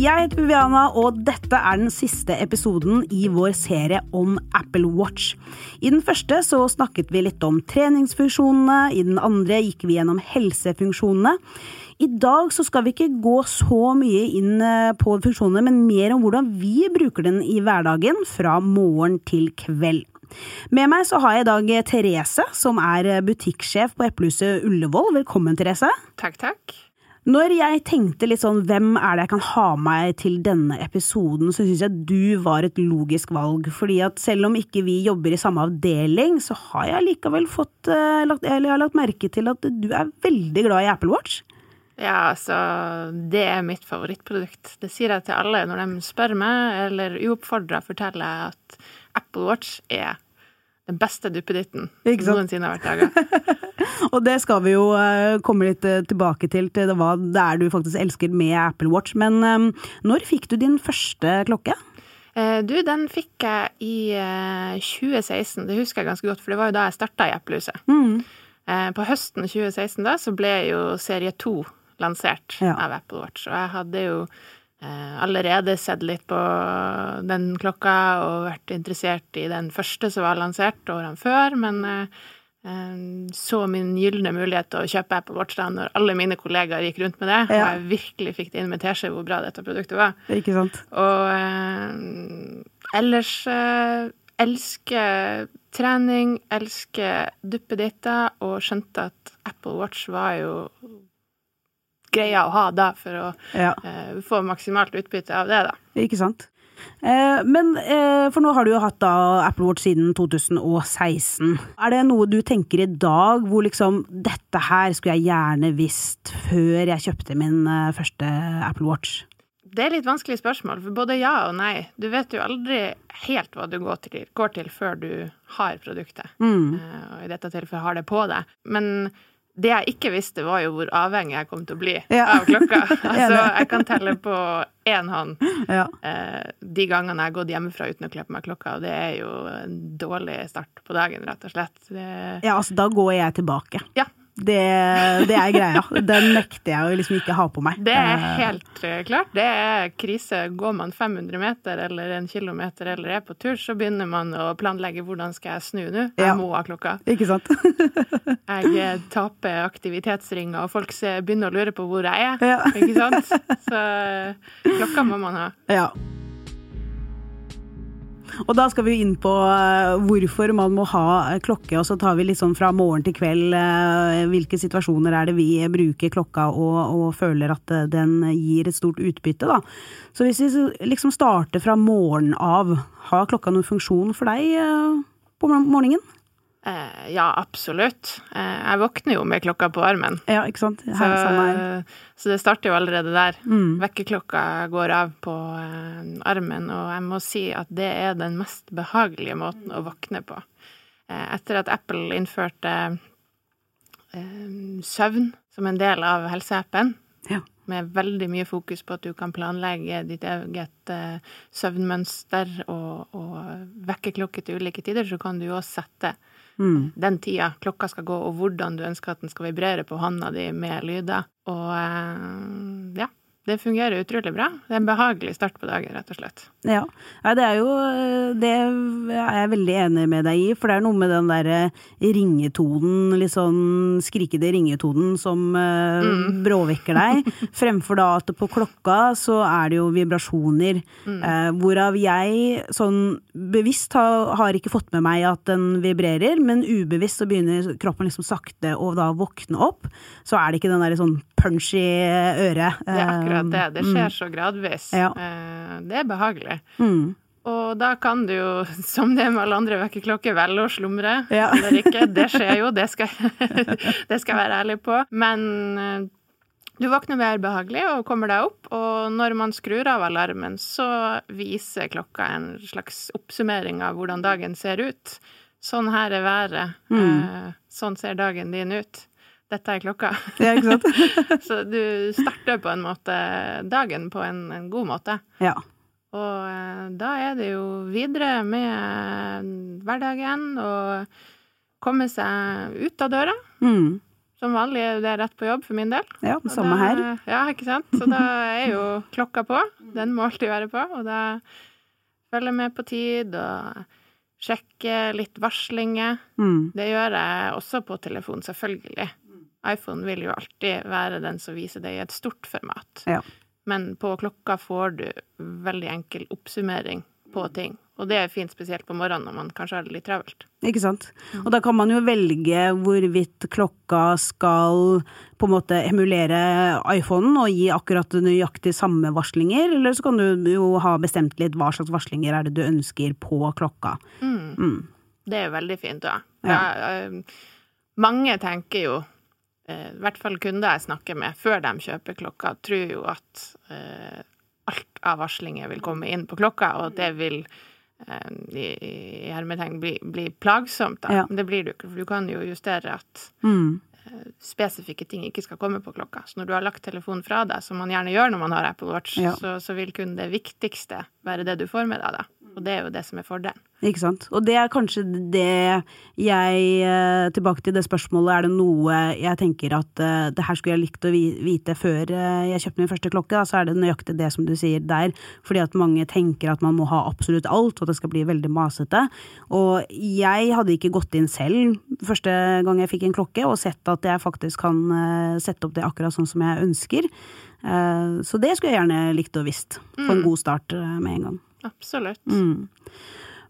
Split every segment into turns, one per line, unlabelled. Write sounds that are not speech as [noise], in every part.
Jeg heter Viviana, og dette er den siste episoden i vår serie om Apple Watch. I den første så snakket vi litt om treningsfunksjonene, i den andre gikk vi gjennom helsefunksjonene. I dag så skal vi ikke gå så mye inn eh, på funksjonene, men mer om hvordan vi bruker den i hverdagen fra morgen til kveld. Med meg så har jeg i dag Therese, som er butikksjef på Eplehuset Ullevål. Velkommen, Therese.
Takk, takk.
Når jeg tenkte litt sånn hvem er det jeg kan ha meg til denne episoden, så syns jeg du var et logisk valg. Fordi at selv om ikke vi jobber i samme avdeling, så har jeg likevel fått uh, lagt, eller jeg har lagt merke til at du er veldig glad i Apple Watch.
Ja, altså, det er mitt favorittprodukt. Det sier jeg til alle når de spør meg, eller uoppfordra forteller at Apple Watch er den beste duppeditten som noensinne har vært laga. [laughs]
og det skal vi jo uh, komme litt uh, tilbake til, til hva det er du faktisk elsker med Apple Watch. Men um, når fikk du din første klokke?
Du, den fikk jeg i 2016. Det husker jeg ganske godt, for det var jo da jeg starta i Applehuset. Mm. på høsten 2016 da, så ble jo serie 2 lansert ja. av Apple Watch, og jeg hadde jo Eh, allerede sett litt på den klokka og vært interessert i den første som var lansert årene før, men eh, eh, så min gylne mulighet til å kjøpe Apple Watch da når alle mine kollegaer gikk rundt med det, ja. og jeg virkelig fikk det inn med teskje hvor bra dette produktet var.
Ikke sant?
Og eh, ellers eh, elsker trening, elsker duppeditter, og skjønte at Apple Watch var jo greia å ha da, for å ja. eh, få maksimalt utbytte av det, da.
Ikke sant. Eh, men eh, for nå har du jo hatt da Apple Watch siden 2016. Er det noe du tenker i dag hvor liksom dette her skulle jeg gjerne visst før jeg kjøpte min eh, første Apple Watch?
Det er litt vanskelig spørsmål, for både ja og nei. Du vet jo aldri helt hva du går til, går til før du har produktet. Mm. Eh, og i dette tilfellet har det på deg. Men det jeg ikke visste, var jo hvor avhengig jeg kom til å bli ja. av klokka. [laughs] Altså, jeg kan telle på én hånd ja. eh, de gangene jeg har gått hjemmefra uten å kle på meg klokka, og det er jo en dårlig start på dagen, rett og slett. Det...
Ja, altså da går jeg tilbake.
Ja,
det, det, er greia. Den nekter jeg å liksom ikke ha på meg.
Det er eh. helt uh, klart. Det er krise. Går man 500 meter eller en kilometer eller er på tur, så begynner man å planlegge hvordan skal jeg snu nå. Jeg ja. må ha klokka.
Ikke sant? [laughs]
jeg eh, taper aktivitetsringer, og folk begynner å lure på hvor jeg er. Ja. Ikke sant? Så klokka må man ha.
Ja. Og da skal vi inn på eh, hvorfor man må ha eh, klokke, og så tar vi litt sånn fra morgen til kveld. Eh, hvilke situasjoner er det vi bruker klokka og, og føler at den gir et stort utbytte, da. Så hvis vi liksom starter fra morgenen av, har klokka noen funksjon for deg på morgenen?
Eh, ja, absolutt. Eh, jeg våkner jo med klokka på armen.
Ja, ikke sant?
Så, så, det starter jo allerede der. Mm. Vekkerklokka går av på eh, armen, og jeg må si at det er den mest behagelige måten å våkne på. Eh, etter at Apple innførte eh, søvn som en del av helseappen, ja. med veldig mye fokus på at du kan planlegge ditt eget eh, søvnmønster og, og vekkerklokke til ulike tider, så kan du jo også sette Mm. Den tida klokka skal gå, og hvordan du ønsker at den skal vibrere på hånda di med lyder. Og eh, det fungerer utrolig bra. Det er en behagelig start på dagen, rett og slett.
Ja, det er jo Det er jeg veldig enig med deg i, for det er noe med den derre ringetonen, litt sånn skrikede ringetonen som uh, mm. [laughs] bråvekker deg. Fremfor da at på klokka så er det jo vibrasjoner, mm. uh, hvorav jeg sånn bevisst har, har, ikke fått med meg at den vibrerer, men ubevisst så begynner kroppen liksom sakte å da våkne opp. Så er det ikke den derre sånn punch i øret.
Det er akkurat det. Det skjer mm. så gradvis. Ja. Eh, det er behagelig. Mm. Og da kan du jo, [laughs] som det med alle andre vekkerklokker, velge å slumre ja. [laughs] eller ikke. Det skjer jo, det skal, [laughs] det skal jeg være ærlig på. Men eh, du våkner mer behagelig og kommer deg opp, og når man skrur av alarmen, så viser klokka en slags oppsummering av hvordan dagen ser ut. Sånn her er været. Mm. Eh, sånn ser dagen din ut. Dette er klokka.
Ja, ikke sant? [laughs]
så du starter på en måte dagen på en, en god måte.
Ja.
Og eh, da er det jo videre med hverdagen og komme seg ut av døra.
Mm.
Som vanlig er det rett på jobb for min del.
Ja,
Og
samme
da-
her.
Ja, ikke sant. Så da er jo klokka på. Den må alltid være på. Og da følger jeg med på tid og sjekker litt varslinger.
Mm.
Det gjør jeg også på telefon, selvfølgelig. iPhone vil jo alltid være den som viser det i et stort format.
Ja.
Men på klokka får du veldig enkel oppsummering på ting. Og det er fint spesielt på morgenen når man kanskje har det litt travelt.
Ikke sant. Og da kan man jo velge hvorvidt klokka skal på en måte emulere iPhonen og gi akkurat nøyaktig samme varslinger, eller så kan du jo ha bestemt litt hva slags varslinger er det du ønsker på klokka. Mm.
Det er jo veldig fint, da.
Ja.
Ja, eh, mange tenker jo, i hvert fall kunder jeg snakker med før de kjøper klokka, tror jo at eh, alt av varslinger vil komme inn på klokka, og det vil eh, i, i hermetegn bli, bli plagsomt. Da.
Ja.
Men det blir det jo ikke, for du kan jo justere at
Mm.
spesifikke ting ikke skal komme på klokka. Så når du har lagt telefonen fra deg, som man gjerne gjør når man har Apple Watch,
Ja.
så, så vil kun det viktigste være det du får med deg, da. Og det er jo det som er fordelen.
Ikke sant. Og det er kanskje det jeg eh, Tilbake til det spørsmålet, er det noe jeg tenker at uh, det her skulle jeg likt å vite før eh, jeg kjøpte min første klokke, da, så er det nøyaktig det som du sier der. Fordi at mange tenker at man må ha absolutt alt, og at det skal bli veldig masete. Og jeg hadde ikke gått inn selv første gang jeg fikk en klokke, og sett at jeg faktisk kan uh, sette opp det akkurat sånn som jeg ønsker. Så det skulle jeg gjerne likt å visst. Få en god start med en gang.
Absolutt.
Mm.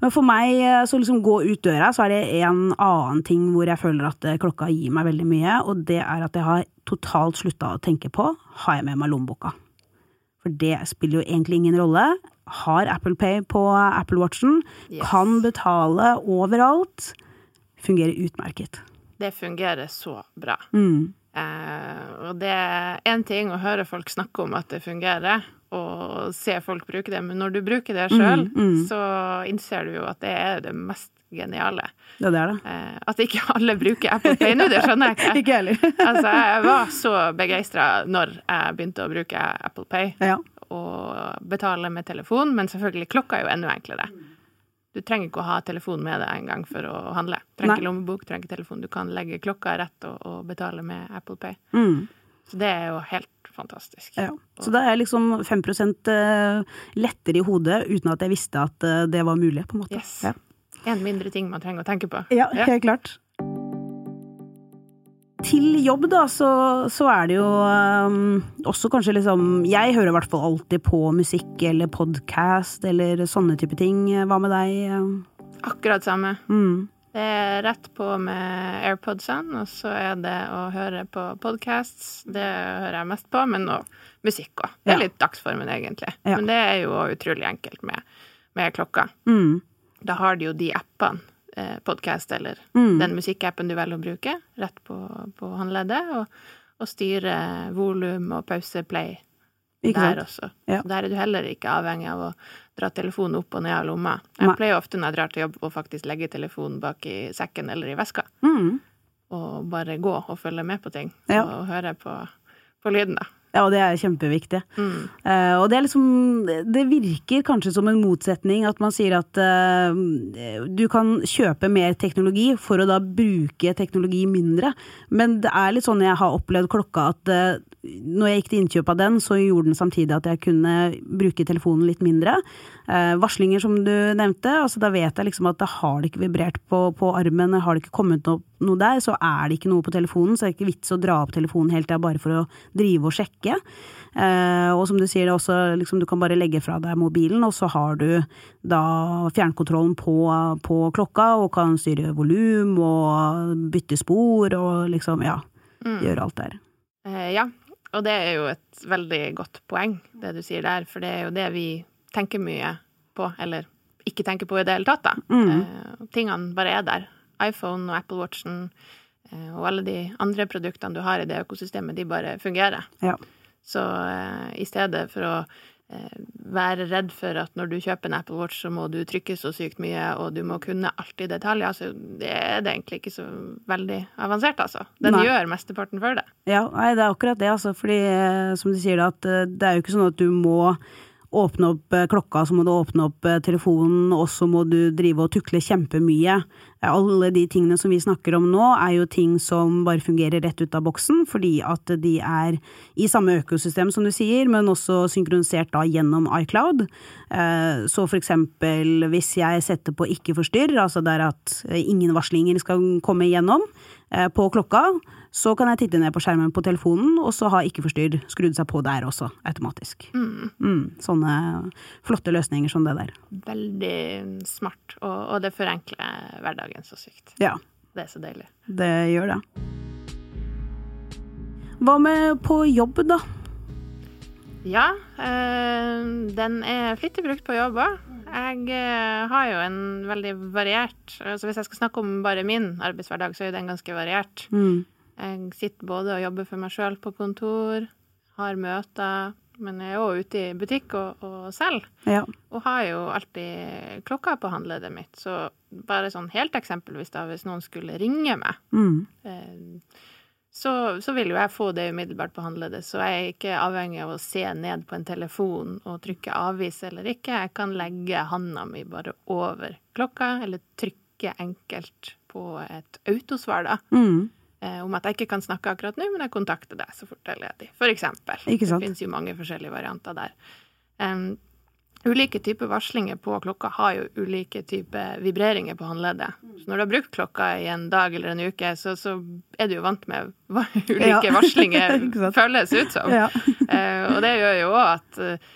Men for meg, eh, så liksom gå ut døra, så er det en annen ting hvor jeg føler at eh, klokka gir meg veldig mye, og det er at jeg har totalt slutta å tenke på har jeg med meg lommeboka. For det spiller jo egentlig ingen rolle. Har Apple Pay på Apple Watchen,
Yes.
kan betale overalt. Fungerer utmerket.
Det fungerer så bra.
Mm.
Eh, og det er én ting å høre folk snakke om at det fungerer, og se folk bruke det, men når du bruker det sjøl,
Mm, mm.
så innser du jo at det er det mest geniale.
Ja, Det er det.
Eh, at ikke alle bruker Apple Pay nå, det skjønner jeg ikke. [laughs]
Ikke heller. [laughs]
Altså, jeg var så begeistra når jeg begynte å bruke Apple Pay
ja.
og betale med telefon, men selvfølgelig, klokka er jo enda enklere. Du trenger ikke å ha telefon med deg engang for å handle. Trenger ikke lommebok, trenger ikke telefon. Du kan legge klokka rett og, og betale med Apple Pay.
Mm.
Så det er jo helt fantastisk.
Ja. Så da er jeg liksom 5 eh, lettere i hodet uten at jeg visste at eh, det var mulig, på en måte.
Yes.
Ja.
En mindre ting man trenger å tenke på.
Ja, helt klart. Til jobb, da, så, så er det jo um, også kanskje liksom Jeg hører i hvert fall alltid på musikk eller podkast eller sånne type ting. Hva med deg?
Akkurat samme.
Mm.
Det er rett på med AirPodsene, og så er det å høre på podcasts. Det hører jeg mest på, men nå musikk òg. Det er litt dagsformen, egentlig.
Ja.
Men det er jo utrolig enkelt med, med klokka.
Mm.
Da har de jo de appene, eh, podcast eller
Mm.
den musikkappen du velger å bruke, rett på, på håndleddet, og, og styre volum og pause, play der også.
Ja.
Der er du heller ikke avhengig av å dra telefonen opp og ned av lomma. Jeg
Nei.
pleier ofte når jeg drar til jobb å faktisk legge telefonen bak i sekken eller i veska,
Mm.
og bare gå og følge med på ting,
Ja.
og høre på, på lyden, da.
Ja, og det er kjempeviktig.
Mm.
Uh, og det er liksom Det virker kanskje som en motsetning at man sier at uh, du kan kjøpe mer teknologi for å da bruke teknologi mindre. Men det er litt sånn jeg har opplevd klokka at eh, når jeg gikk til innkjøp av den, så gjorde den samtidig at jeg kunne bruke telefonen litt mindre. Eh, varslinger som du nevnte, altså da vet jeg liksom at det har det ikke vibrert på, på armen, har det ikke kommet opp noe der, så er det ikke noe på telefonen, så det er ikke vits å dra opp telefonen helt der bare for å drive og sjekke. Eh, og som du sier, det er også, liksom, du kan bare legge fra deg mobilen, og så har du da fjernkontrollen på, på klokka, og kan styre volum og bytte spor og liksom, ja, gjøre alt der.
Eh, ja, og det er jo et veldig godt poeng, det du sier der, for det er jo det vi tenker mye på, eller ikke tenker på i det hele tatt, da. Eh, tingene bare er der. iPhone og Apple Watchen eh, og alle de andre produktene du har i det økosystemet, de bare fungerer.
Ja.
Så eh, i stedet for å være redd for at når du kjøper en Apple Watch, så må du trykke så sykt mye, og du må kunne alt i detalj. Altså, det er det egentlig ikke så veldig avansert, altså. Den nei. gjør mesteparten for det.
Ja, nei, det er akkurat det, altså. Fordi, som du sier, at det er jo ikke sånn at du må åpne opp eh, klokka, så må du åpne opp eh, telefonen, og så må du drive og tukle kjempemye. Alle de tingene som vi snakker om nå, er jo ting som bare fungerer rett ut av boksen, fordi at de er i samme økosystem, som du sier, men også synkronisert da gjennom iCloud. Eh, så for eksempel hvis jeg setter på ikke forstyrr, altså der at ingen varslinger skal komme igjennom på klokka, så kan jeg titte ned på skjermen på telefonen, og så har ikke forstyrr skrudd seg på der også, automatisk. Mm. Mm, sånne flotte løsninger som det der.
Veldig smart, og, og, det forenkler hverdagen så sykt.
Ja.
Det er så deilig.
Det gjør det. Hva med på jobb, da?
Ja, øh, den er flittig brukt på jobb òg. Jeg øh, har jo en veldig variert altså Hvis jeg skal snakke om bare min arbeidshverdag, så er jo den ganske variert. Mm. Jeg sitter både og jobber for meg sjøl på kontor, har møter, men jeg er òg ute i butikk og, og selger. Ja. Og har jo alltid klokka på håndleddet mitt. Så bare sånn helt eksempelvis da, hvis noen skulle ringe meg, mm. eh, så, så, vil jo jeg få det umiddelbart på håndleddet. Så jeg er ikke avhengig av å se ned på en telefon og trykke avvis eller ikke. Jeg kan legge handa mi bare over klokka, eller trykke enkelt på et autosvar, da. Mm om at jeg ikke kan snakke akkurat nå, men jeg kontakter deg så fort jeg er ledig. For eksempel. Det finnes jo mange forskjellige varianter der. Um, ulike typer varslinger på klokka har jo ulike typer vibreringer på håndleddet. Så når du har brukt klokka i en dag eller en uke, så, så er du jo vant med hva [laughs] ulike ja. varslinger [laughs] føles ut som. Ja. uh, [laughs] og det gjør jo òg at uh,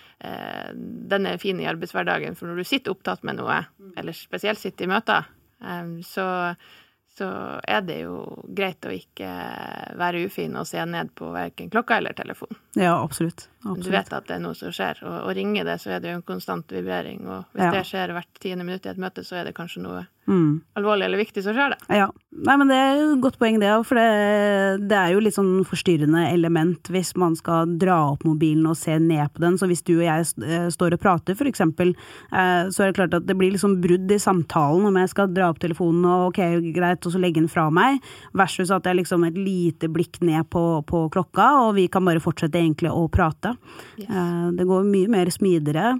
den er fin i arbeidshverdagen, for når du sitter opptatt med noe, eller spesielt sitter i møter, um, så så er det jo greit å ikke være ufin og se ned på verken klokka eller telefon.
Ja, absolutt. Absolutt.
Du vet at det er noe som skjer, og, og ringer det, så er det jo en konstant vibrering. Og hvis ja. det skjer hvert tiende minutt i et møte, så er det kanskje noe mm. alvorlig eller viktig som skjer, det.
Ja. Nei, men det er jo et godt poeng, det for det, det, er jo litt sånn forstyrrende element hvis man skal dra opp mobilen og se ned på den. Så hvis du og jeg eh, står og prater, for eksempel, eh, så er det klart at det blir liksom brudd i samtalen om jeg skal dra opp telefonen og ok, greit, og så legge den fra meg, versus at jeg liksom et lite blikk ned på, på klokka, og vi kan bare fortsette egentlig å prate. Yes. Eh, det går mye mer smidigere.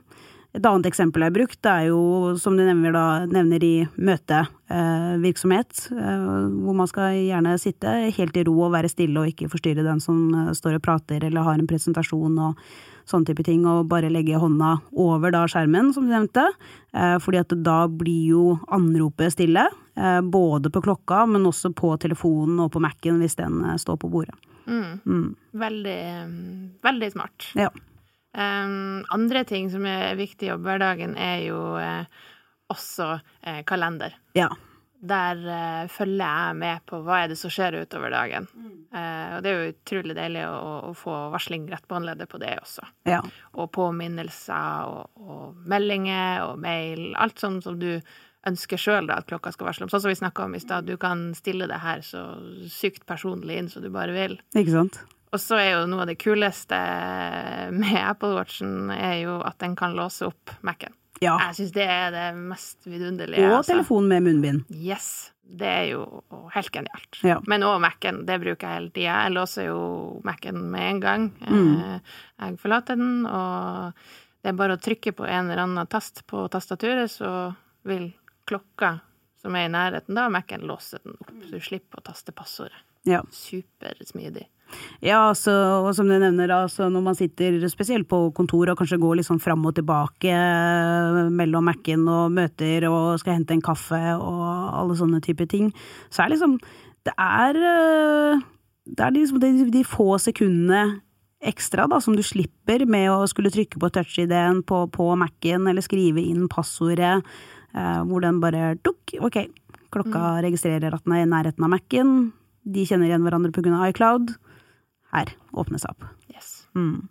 Et annet eksempel jeg har brukt, er jo, som du nevner, da, nevner i møtevirksomhet, eh, hvor man skal gjerne sitte helt i ro og være stille og ikke forstyrre den som eh, står og prater eller har en presentasjon og sånne type ting, og bare legge hånda over da skjermen, som du nevnte, fordi at da blir jo anropet stille, både på klokka, men også på telefonen og på Mac-en hvis den står på bordet.
Mm. Mm. Veldig, veldig smart. Ja. Um, andre ting som er viktig i jobbhverdagen, er jo eh, også eh, kalender. Ja. Der eh, følger jeg med på hva er det som skjer utover dagen. Mm. og det er jo utrolig deilig å, å få varsling rett på håndleddet på det også. Ja. Og påminnelser og, og, meldinger og mail. Alt sånn som du ønsker sjøl at klokka skal varsle om. Sånn som vi snakka om i stad, du kan stille det her så sykt personlig inn som du bare vil.
Ikke sant?
Og så er jo noe av det kuleste med Apple Watchen er jo at den kan låse opp Mac-en. Ja. Jeg syns det er det mest vidunderlige.
Og altså. telefon med munnbind.
Yes. Det er jo helt genialt. Ja. Men òg Mac-en. Det bruker jeg hele tida. Jeg låser jo Mac-en med en gang. Mm. Eh, jeg forlater den, og det er bare å trykke på en eller annen tast på tastaturet, så vil klokka som er i nærheten, da Mac-en låser den opp, så du slipper å taste passordet. Ja. Supersmidig.
Ja, altså, og som du nevner, altså, når man sitter spesielt på kontor og kanskje går litt sånn fram og tilbake eh, mellom Mac-en og møter og skal hente en kaffe og alle sånne typer ting, så er liksom Det er, eh, det er liksom de, de få sekundene ekstra da, som du slipper med å skulle trykke på touch-ideen på, på Mac-en eller skrive inn passordet hvor den bare dukk, ok, klokka mm. registrerer at den er i nærheten av Mac-en, de kjenner igjen hverandre pga. iCloud. Her åpnes det opp.
Yes. Mm.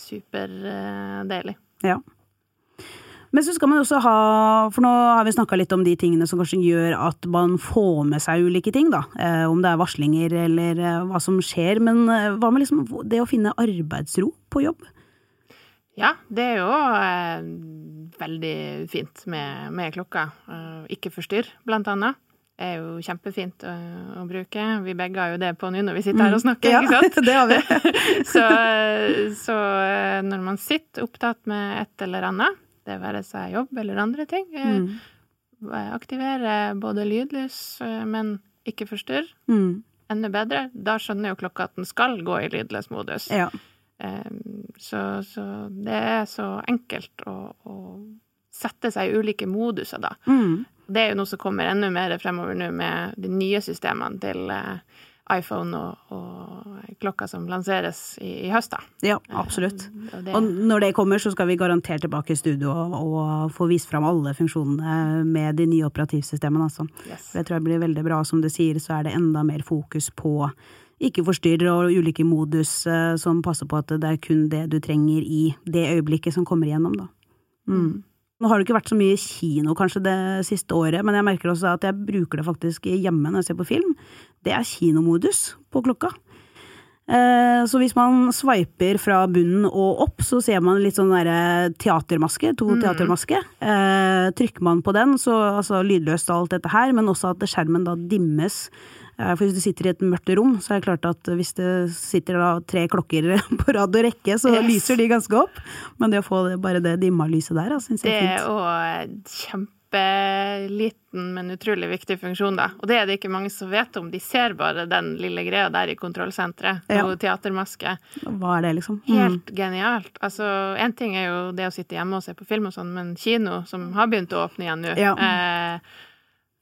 Superdeilig.
Uh, ja. Men så skal man også ha, for nå har vi snakka litt om de tingene som kanskje gjør at man får med seg ulike ting, da. Eh, om det er varslinger eller eh, hva som skjer. Men eh, hva med liksom det å finne arbeidsro på jobb?
Ja, det er jo eh, veldig fint med, med klokka. Eh, ikke forstyrr, blant annet. Det er jo kjempefint å, å, bruke. Vi begge har jo det på nå når vi sitter her og mm. snakker,
ja, ikke sant? [laughs] det har vi. [laughs]
så, så, eh, når man sitter opptatt med et eller annet, det være seg jobb eller andre ting, eh, mm. aktivere både lydlys, men ikke forstyrr. Mm. Enda bedre. Da skjønner jo klokka at den skal gå i lydløs modus. Ja. Så, så, det er så enkelt å, å sette seg i ulike moduser, da. Mm. Det er jo noe som kommer enda mer fremover nå med de nye systemene til eh, iPhone og, og klokka som lanseres i, i høst, da.
Ja, absolutt. Og, det... og, når det kommer, så skal vi garantert tilbake i studio og, og få vist fram alle funksjonene med de nye operativsystemene, altså. Yes. Det tror jeg blir veldig bra. Som du sier, så er det enda mer fokus på ikke forstyrrer, og ulike modus eh, som passer på at det er kun det du trenger i det øyeblikket som kommer igjennom, da. Mm. Nå har det ikke vært så mye kino kanskje det siste året, men jeg merker også at jeg bruker det faktisk hjemme når jeg ser på film. Det er kinomodus på klokka. Eh, så hvis man sveiper fra bunnen og opp, så ser man litt sånn derre teatermaske, to mm. teatermaske. Eh, trykker man på den, så altså lydløst og alt dette her, men også at skjermen da dimmes for hvis du sitter i et mørkt rom, så er det klart at hvis det sitter da tre klokker [laughs] på rad og rekke, så yes. lyser de ganske opp. Men det å få det, bare det dimma lyset der, syns jeg
er fint. Det er kjempe liten, men utrolig viktig funksjon, da. Og det er det ikke mange som vet om. De ser bare den lille greia der i kontrollsenteret. Ja. Og teatermaske.
Hva er det, liksom?
Mm. Helt genialt. Altså, én ting er jo det å sitte hjemme og se på film og sånn, men kino, som har begynt å åpne igjen nå ja. eh,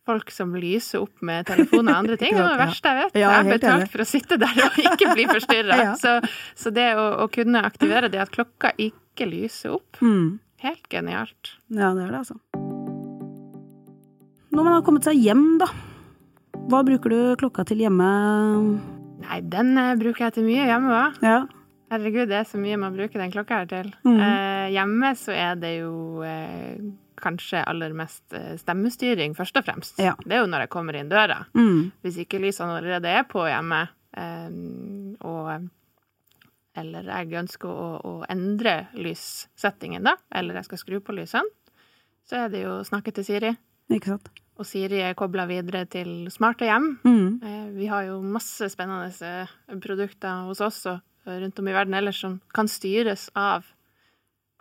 folk som lyser opp med telefoner og andre [laughs] ting. Det er det verste jeg vet. jeg er betalt for å sitte der og ikke bli forstyrra. [laughs] ja. så, så, det å, å, kunne aktivere det at klokka ikke lyser opp, mm. helt genialt.
Ja, det er det, altså. Når man har kommet seg hjem, da. Hva bruker du klokka til hjemme?
Nei, den eh, bruker jeg til mye hjemme hva? Ja. Herregud, det er så mye man bruker den klokka her til. Mm. Eh, hjemme så er det jo eh, kanskje aller mest eh, stemmestyring, først og fremst. Ja. Det er jo når jeg kommer inn døra. Mm. Hvis ikke lysene allerede er på hjemme, um, og eller jeg ønsker å, å, endre lyssettingen, da, eller jeg skal skru på lysene, så er det jo å snakke til Siri.
Ikke sant?
Og Siri er kobla videre til smarte hjem. Mm. Eh, vi har jo masse spennende produkter hos oss og rundt om i verden ellers som kan styres av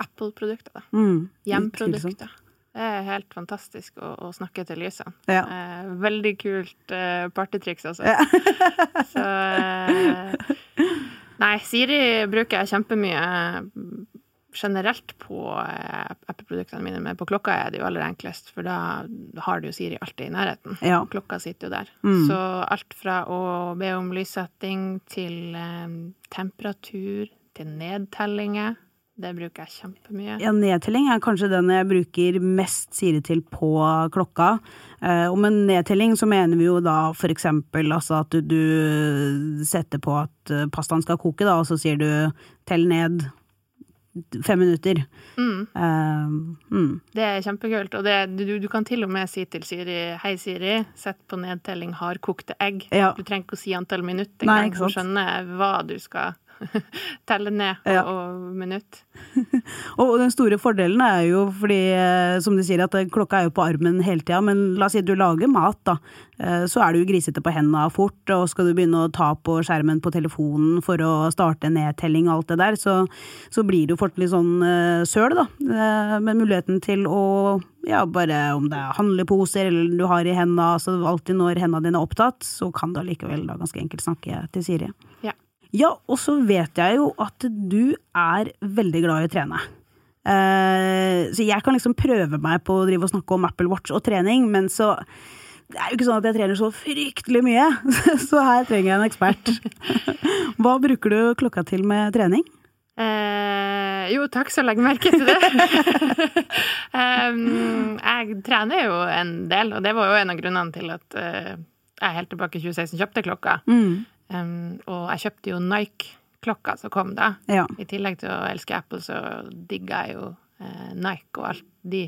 Apple-produkter. Mm. Hjemprodukter. Det er helt fantastisk å, å snakke til lysene. Ja. Eh, veldig kult eh, partytriks, altså. Ja. [laughs] Så eh, Nei, Siri bruker jeg kjempemye generelt på eh, Apple-produktene mine, men på klokka er det jo aller enklest, for da har du jo Siri alltid i nærheten. Ja. Klokka sitter jo der. Mm. Så alt fra å be om lyssetting til eh, temperatur, til nedtellinger det bruker jeg kjempemye.
Ja, nedtelling er kanskje den jeg bruker mest sire til på klokka. Eh, og med nedtelling så mener vi jo da for eksempel altså at du, du setter på at eh, pastaen skal koke, da, og så sier du tell ned fem minutter. Mm.
Uh, mm. Det er kjempekult. Og det, du, du, kan til og med si til Siri Hei, Siri, sett på nedtelling har kokte egg. Ja. Du trenger ikke å si antall minutter engang for å skjønne hva du skal [laughs] telle ned ja. og minutt. [laughs]
og den store fordelen er jo fordi, eh, som du sier, at klokka er jo på armen hele tida, men la oss si du lager mat, da. Eh, så er du jo grisete på hendene fort, og skal du begynne å ta på skjermen på telefonen for å starte nedtelling og alt det der, så, så blir du fort litt sånn søl, da. Med muligheten til å ja, bare om det er handleposer eller du har i hendene, altså alltid når hendene dine er opptatt, så kan du allikevel da ganske enkelt snakke til Siri. Ja. Ja, og så vet jeg jo at du er veldig glad i å trene. Uh, så jeg kan liksom prøve meg på å drive og snakke om Apple Watch og trening, men så det er jo ikke sånn at jeg trener så fryktelig mye, [laughs] så her trenger jeg en ekspert. [laughs] Hva bruker du klokka til med trening?
Eh, jo, takk, så legg merke til det. um, [laughs] jeg trener jo en del, og det var jo en av grunnene til at uh, jeg helt tilbake i 2016 kjøpte klokka. Mm. Um, og jeg kjøpte jo Nike-klokka som kom da. Ja. I tillegg til å elske Apple, så digga jeg jo eh, Nike og alt de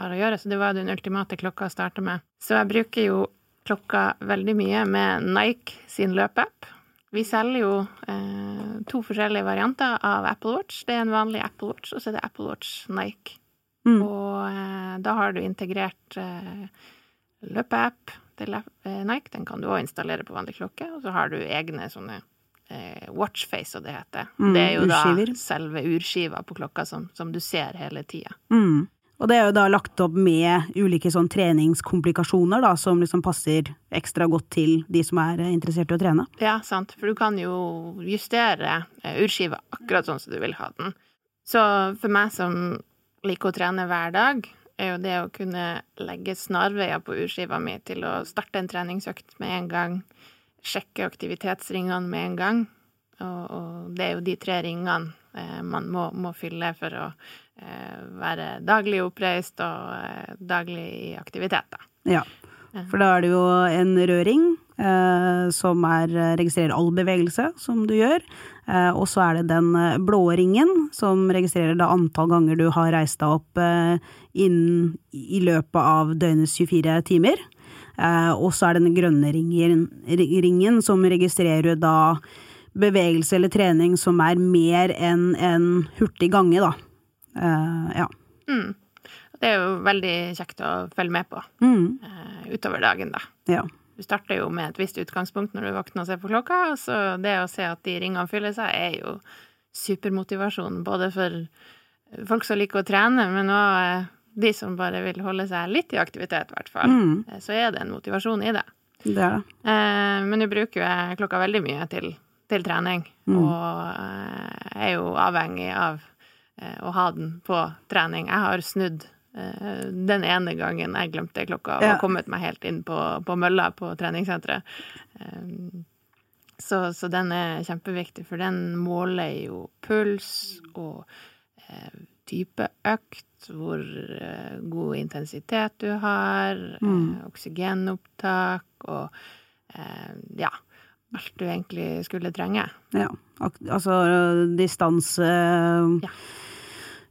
har å gjøre. Så det var den ultimate klokka å starte med. Så jeg bruker jo klokka veldig mye med Nike sin løpeapp. Vi selger jo eh, to forskjellige varianter av Apple Watch. Det er en vanlig Apple Watch, og så er det Apple Watch Nike. Mm. Og eh, da har du integrert eh, løpeapp til eh, Nike. Den kan du òg installere på vanlig klokke. Og så har du egne sånne eh, watchface, som det heter. Mm, det er jo urskiver. da selve urskiva på klokka som, som du ser hele tida.
Mm. Og det er jo da lagt opp med ulike sånn treningskomplikasjoner, da, som liksom passer ekstra godt til de som er interessert i å trene.
Ja, sant. For du kan jo justere eh, urskiva akkurat sånn som du vil ha den. Så for meg som liker å trene hver dag, er jo det å kunne legge snarveier på urskiva mi til å starte en treningsøkt med en gang, sjekke aktivitetsringene med en gang, og, og det er jo de tre ringene eh, man må, må fylle for å Eh, være daglig oppreist og eh, daglig i aktivitet, da.
Ja, for da er det jo en rød ring som er, registrerer all bevegelse som du gjør. Eh, og så er det den eh, blå ringen som registrerer da antall ganger du har reist deg opp innen inn i løpet av døgnets 24 timer. og så er det den grønne ringen, ringen som registrerer da bevegelse eller trening som er mer enn en hurtig gange, da. Ja.
Mm. Det er jo veldig kjekt å følge med på mm. utover dagen, da.
Ja.
Du starter jo med et visst utgangspunkt når du våkner og ser på klokka, og så det å se at de ringene fyller seg, er jo supermotivasjon. Både for folk som liker å trene, men òg uh, de som bare vil holde seg litt i aktivitet, i hvert fall. Mm. Så er det en motivasjon i det.
Det det.
Men nå bruker jeg klokka veldig mye til, til trening, mm. og er jo avhengig av Eh, å ha den på trening. Jeg har snudd eh, den ene gangen jeg glemte klokka og ja. kommet meg helt inn på, på mølla på treningssenteret. Eh, så, så, den er kjempeviktig, for den måler jo puls og type økt, hvor god intensitet du har, mm. oksygenopptak og ja alt du egentlig skulle trenge.
Ja, altså distanse ja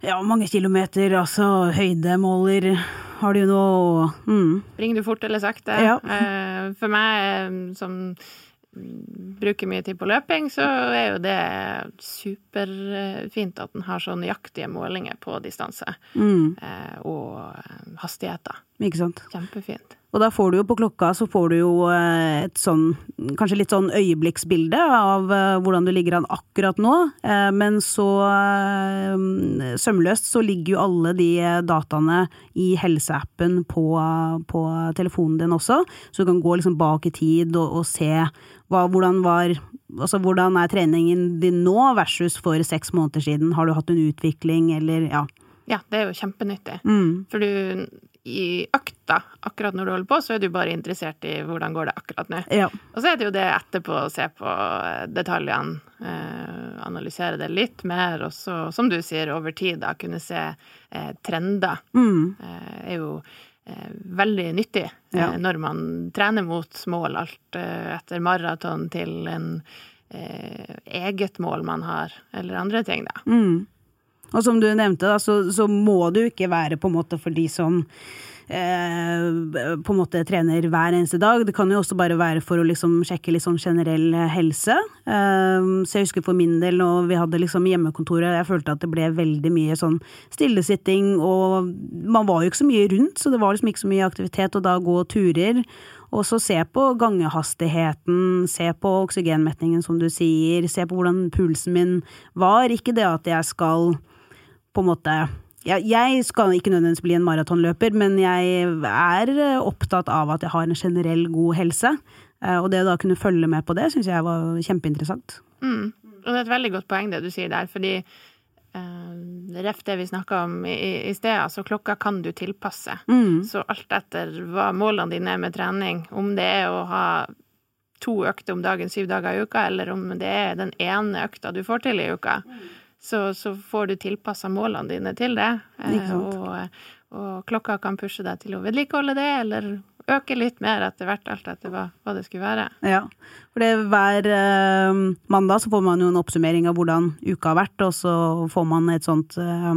ja, mange kilometer, altså høydemåler har du noe mm.
Ringer du fort eller sakte?
Ja.
Eh, for meg eh, som bruker mye tid på løping, så er jo det superfint at den har så nøyaktige målinger på distanse mm. Eh, og hastigheter.
Ikke sant.
Kjempefint.
Og da får du jo på klokka så får du jo eh, et sånn, kanskje litt sånn øyeblikksbilde av eh, hvordan du ligger an akkurat nå. Eh, men så sømløst så ligger jo alle de dataene i helseappen på, på telefonen din også. Så du kan gå liksom bak i tid og, og se hva, hvordan var Altså hvordan er treningen din nå versus for seks måneder siden? Har du hatt en utvikling, eller ja?
Ja, det er jo kjempenyttig. Mm. For du i økta akkurat når du holder på, så er du bare interessert i hvordan går det akkurat nå.
Ja.
Og så er det jo det etterpå å se på eh, detaljene, eh, analysere det litt mer, og så, som du sier, over tid da kunne se eh, trender. Mm. Eh, er jo eh, veldig nyttig eh, når man trener mot mål, alt etter maraton til en eget mål man har, eller andre ting, da.
Mm. Og som du nevnte, da, så, så må du ikke være på en måte for de som eh, på en måte trener hver eneste dag. Det kan jo også bare være for å liksom sjekke litt sånn generell helse. Eh, så jeg husker for min del når vi hadde liksom hjemmekontoret, jeg følte at det ble veldig mye sånn stillesitting, og man var jo ikke så mye rundt, så det var liksom ikke så mye aktivitet, og da gå turer. Og så se på gangehastigheten, se på oksygenmetningen, som du sier, se på hvordan pulsen min var. Ikke det at jeg skal på en måte jeg, jeg skal ikke nødvendigvis bli en maratonløper, men jeg er opptatt av at jeg har en generell god helse. Eh, og det å da kunne følge med på det, syns jeg var kjempeinteressant.
Mm. Og det er et veldig godt poeng det du sier der, fordi uh, ref det vi snakka om i, i sted, altså klokka kan du tilpasse. Mm. Så alt etter hva målene dine er med trening, om det er å ha to økter om dagen syv dager i uka, eller om det er den ene økta du får til i uka, mm så, så får du tilpassa målene dine til det. Eh, og, og, klokka kan pushe deg til å vedlikeholde det, eller øke litt mer etter hvert, alt etter hva, hva det skulle være.
Ja, for det hver eh, mandag så får man jo en oppsummering av hvordan uka har vært, og så får man et sånt eh,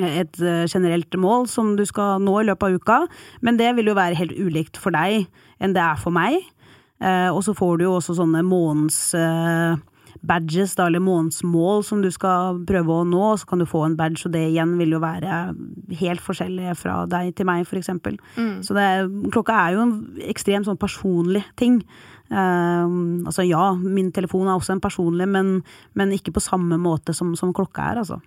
et eh, generelt mål som du skal nå i løpet av uka, men det vil jo være helt ulikt for deg enn det er for meg. Eh, og så får du jo også sånne måneds badges, da, eller månedsmål som du skal prøve å nå, så kan du få en badge, og det igjen vil jo være helt forskjellig fra deg til meg, eksempel. Mm. Så det, klokka er jo en ekstremt sånn personlig ting. Uh, altså ja, min telefon er også en personlig, men, men ikke på samme måte som, som, klokka er, altså.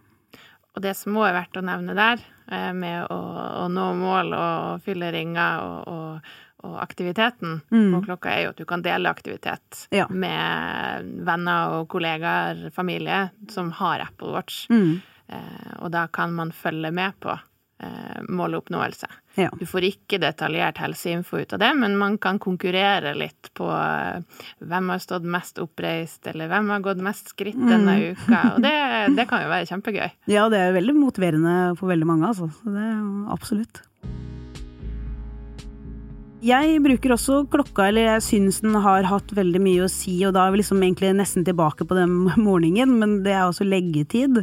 Og det som òg er verdt å nevne der, eh, med å, å, nå mål og fylle ringer og, og og aktiviteten mm. på klokka er jo at du kan dele aktivitet ja. med venner og kollegaer, familie, som har Apple Watch. Mm. Eh, og da kan man følge med på eh, måloppnåelse. Ja. Du får ikke detaljert helseinfo ut av det, men man kan konkurrere litt på eh, hvem har stått mest oppreist, eller hvem har gått mest skritt denne mm. uka. Og det, [laughs] det, kan jo være kjempegøy.
Ja, det er veldig motiverende for veldig mange, altså. Så det er absolutt. Jeg bruker også klokka, eller jeg syns den har hatt veldig mye å si, og da er vi liksom egentlig nesten tilbake på den [laughs] morgenen, men det er også leggetid.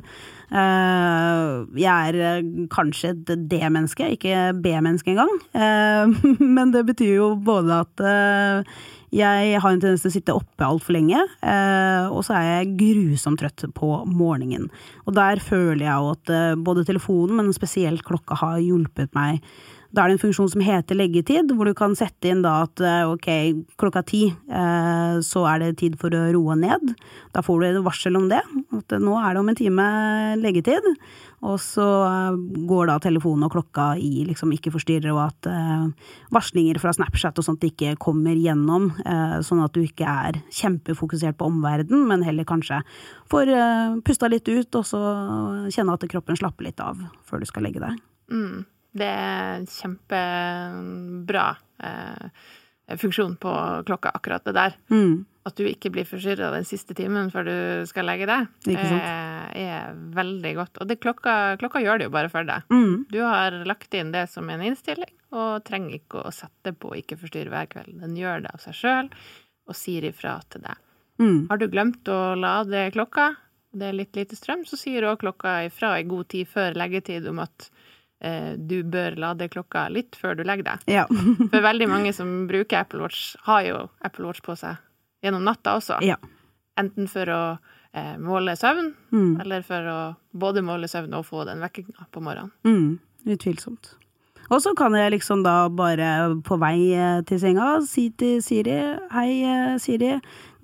Eh, jeg er eh, kanskje et D-menneske, ikke B-menneske engang. Eh, [laughs] men det betyr jo både at jeg har en tendens til å sitte oppe altfor lenge, og så er jeg grusomt trøtt på morgenen. Og der føler jeg jo at både telefonen, men spesielt klokka, har hjulpet meg da er det en funksjon som heter leggetid, hvor du kan sette inn da at eh, ok, klokka ti eh, så er det tid for å roe ned. Da får du et varsel om det, at nå er det om en time leggetid. Og så eh, går da telefonen og klokka i liksom ikke forstyrrer, og at varslinger fra Snapchat og sånt ikke kommer gjennom, sånn at du ikke er kjempefokusert på omverdenen, men heller kanskje får pusta litt ut, og så kjenne at kroppen slapper litt av før du skal legge deg.
Mm. Det er kjempebra eh, funksjon på klokka, akkurat det der. Mm. At du ikke blir forstyrra den siste timen før du skal legge deg, eh, er veldig godt. Og det, klokka, klokka, gjør det jo bare for deg. Mm. Du har lagt inn det som en innstilling, og trenger ikke å sette på 'ikke forstyrre' hver kveld. Den gjør det av seg sjøl, og sier ifra til deg. Mm. Har du glemt å lade klokka, det er litt lite strøm, så sier òg klokka ifra i god tid før leggetid om at du bør lade klokka litt før du legger deg. Ja. [laughs] For veldig mange som bruker Apple Watch, har jo Apple Watch på seg gjennom natta også. Ja. Enten for å eh, måle søvn, mm. eller for å både måle søvn og få den vekkinga på morgenen.
Mm. Utvilsomt. Og så kan jeg liksom da bare på vei eh, til senga si til Siri Hei, eh, Siri.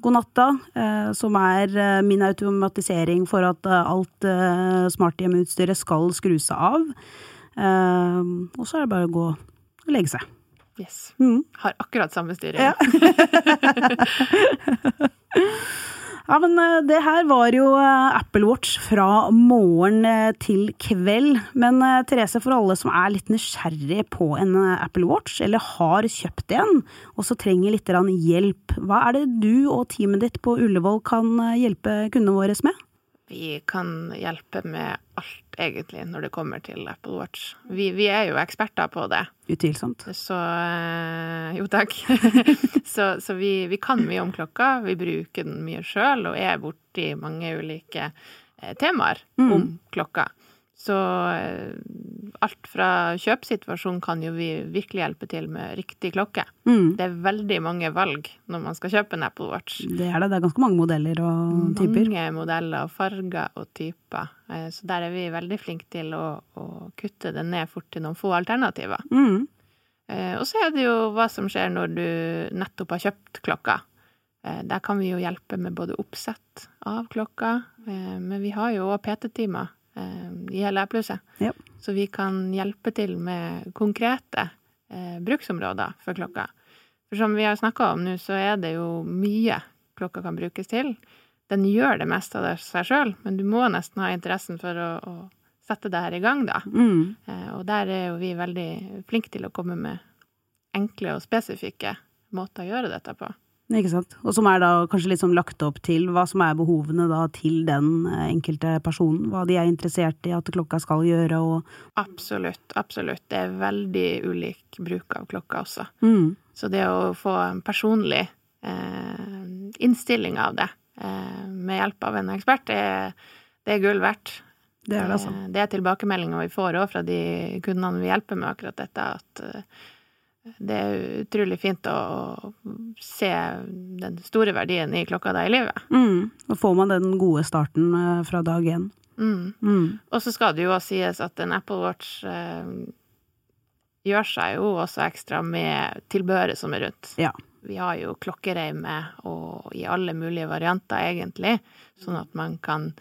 God natta, eh, som er min automatisering for at alt eh, smarthjemmeutstyret skal skrus av. Uh, og så er det bare å gå og legge seg.
Yes. Mm. Har akkurat samme styring. Ja. [laughs]
ja, men eh, det her var jo eh, Apple Watch fra morgen eh, til kveld. Men Therese, for alle som er litt nysgjerrig på en Apple Watch, eller har kjøpt en, og så trenger litt hjelp, hva er det du og teamet ditt på Ullevål kan hjelpe kundene våre med?
Vi kan hjelpe med alt, egentlig, når det kommer til Apple Watch. Vi, vi er jo eksperter på det.
Utvilsomt.
Så eh, Jo, takk. [laughs] så, så vi, vi, kan mye om klokka. Vi bruker den mye sjøl, og er borti mange ulike eh, temaer mm. om klokka. Så eh, alt fra kjøpsituasjonen kan jo vi virkelig hjelpe til med riktig klokke. Mm. Det er veldig mange valg når man skal kjøpe en Apple Watch.
Det er det. Det er ganske mange modeller og typer.
Mange modeller og farger og typer. Eh, så der er vi veldig flinke til å, å kutte det ned fort til noen få alternativer. Mm. Eh, og så er det jo hva som skjer når du nettopp har kjøpt klokka. Der kan vi jo hjelpe med både oppsett av klokka, men vi har jo òg PT-timer Eh, i hele Applehuset. Ja. Så vi kan hjelpe til med konkrete eh, bruksområder for klokka. For som vi har snakka om nå, så er det jo mye klokka kan brukes til. Den gjør det meste av det seg sjøl, men du må nesten ha interessen for å, å sette det her i gang, da. Mm. Eh, og der er jo vi veldig flinke til å komme med enkle og spesifikke måter å gjøre dette på.
Ikke sant. Og som er da kanskje litt sånn lagt opp til hva som er behovene da til den eh, enkelte personen. Hva de er interessert i at klokka skal gjøre og
Absolutt, absolutt. Det er veldig ulik bruk av klokka også. Mm. Så det å få en personlig eh, innstilling av det eh, med hjelp av en ekspert, det, det er gull verdt.
Det er det, altså.
Det er tilbakemeldinger vi får òg fra de kundene vi hjelper med akkurat dette, at eh, det er utrolig fint å se den store verdien i klokka da i livet.
Mm. Da får man den gode starten eh, fra dag én.
Mm. Mm. Og så skal det jo også sies at en Apple Watch eh, gjør seg jo også ekstra med tilbehøret som er rundt.
Ja.
Vi har jo klokkereime og i alle mulige varianter, egentlig, sånn at man kan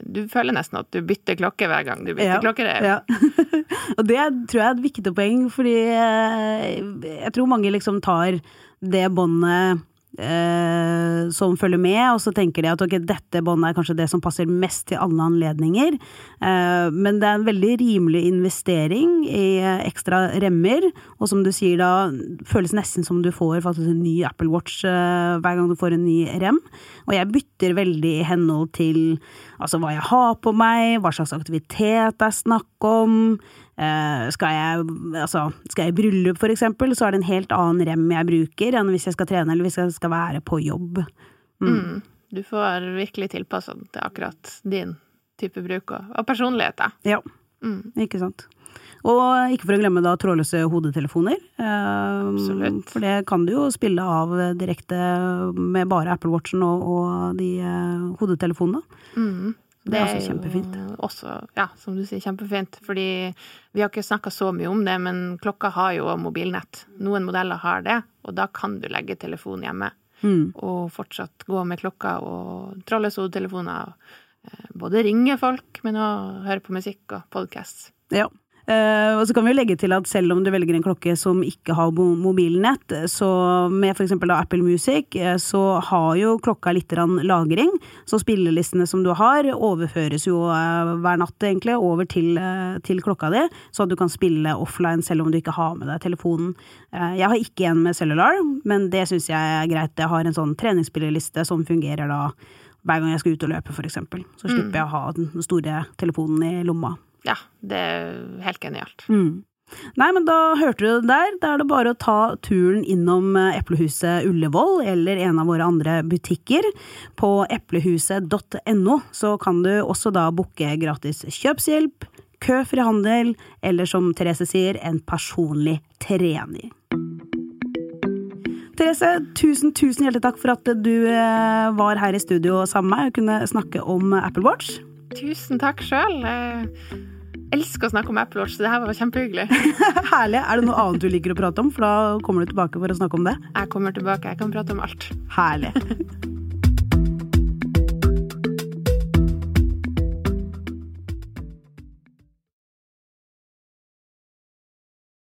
du føler nesten at du bytter klokke hver gang du bytter ja, klokkereim.
Ja. [laughs] og det tror jeg er et viktig poeng, fordi eh, jeg tror mange liksom tar det båndet eh, som følger med, og så tenker de at ok, dette båndet er kanskje det som passer mest til alle anledninger. Eh, men det er en veldig rimelig investering i ekstra remmer, og som du sier da, føles nesten som du får faktisk en ny Apple Watch eh, hver gang du får en ny rem. Og jeg bytter veldig i henhold til altså hva jeg har på meg, hva slags aktivitet det er snakk om. Eh, skal jeg, altså, skal jeg i bryllup, for eksempel, så er det en helt annen rem jeg bruker enn hvis jeg skal trene eller hvis jeg skal være på jobb.
Mm. Mm. Du får virkelig tilpassa den til akkurat din type bruk og, og personlighet, da.
Ja, mm. ikke sant. Og ikke for å glemme da trådløse hodetelefoner. Eh,
Absolutt.
For det kan du jo spille av direkte med bare Apple Watchen og, og de eh, hodetelefonene.
Mm.
Det er også kjempefint.
Også, ja, som du sier, kjempefint. Fordi vi har ikke snakka så mye om det, men klokka har jo mobilnett. Noen modeller har det, og da kan du legge telefonen hjemme. Mm. Og fortsatt gå med klokka og trolles hodetelefoner. Eh, både ringe folk, men òg høre på musikk og podkast.
Ja. Uh, og så kan vi jo legge til at selv om du velger en klokke som ikke har mobilnett, så med f.eks. Apple Music, eh, så har jo klokka litt lagring. Så spillelistene som du har, overføres jo uh, hver natt egentlig over til, til, klokka di, så at du kan spille offline selv om du ikke har med deg telefonen. jeg har ikke en med cellular, men det syns jeg er greit. Jeg har en sånn treningsspilleliste som fungerer da hver gang jeg skal ut og løpe, f.eks. Så slipper mm. jeg å ha den store telefonen i lomma
ja, det er helt genialt.
Mm. Nei, men da hørte du det der. Da er det bare å ta turen innom eh, Eplehuset Ullevål eller en av våre andre butikker. På eplehuset.no så kan du også da booke gratis kjøpshjelp, køfri handel, eller som Therese sier, en personlig trening. Therese, tusen, tusen hjertelig takk for at du eh, var her i studio sammen med meg og kunne snakke om Apple Watch.
Tusen takk sjøl elsker å snakke om Apple Watch, så det her var kjempehyggelig. [laughs]
Herlig. Er det noe annet du liker å prate om? For da kommer du tilbake for å snakke om det.
Jeg kommer tilbake. Jeg kan prate om alt.
Herlig. [laughs]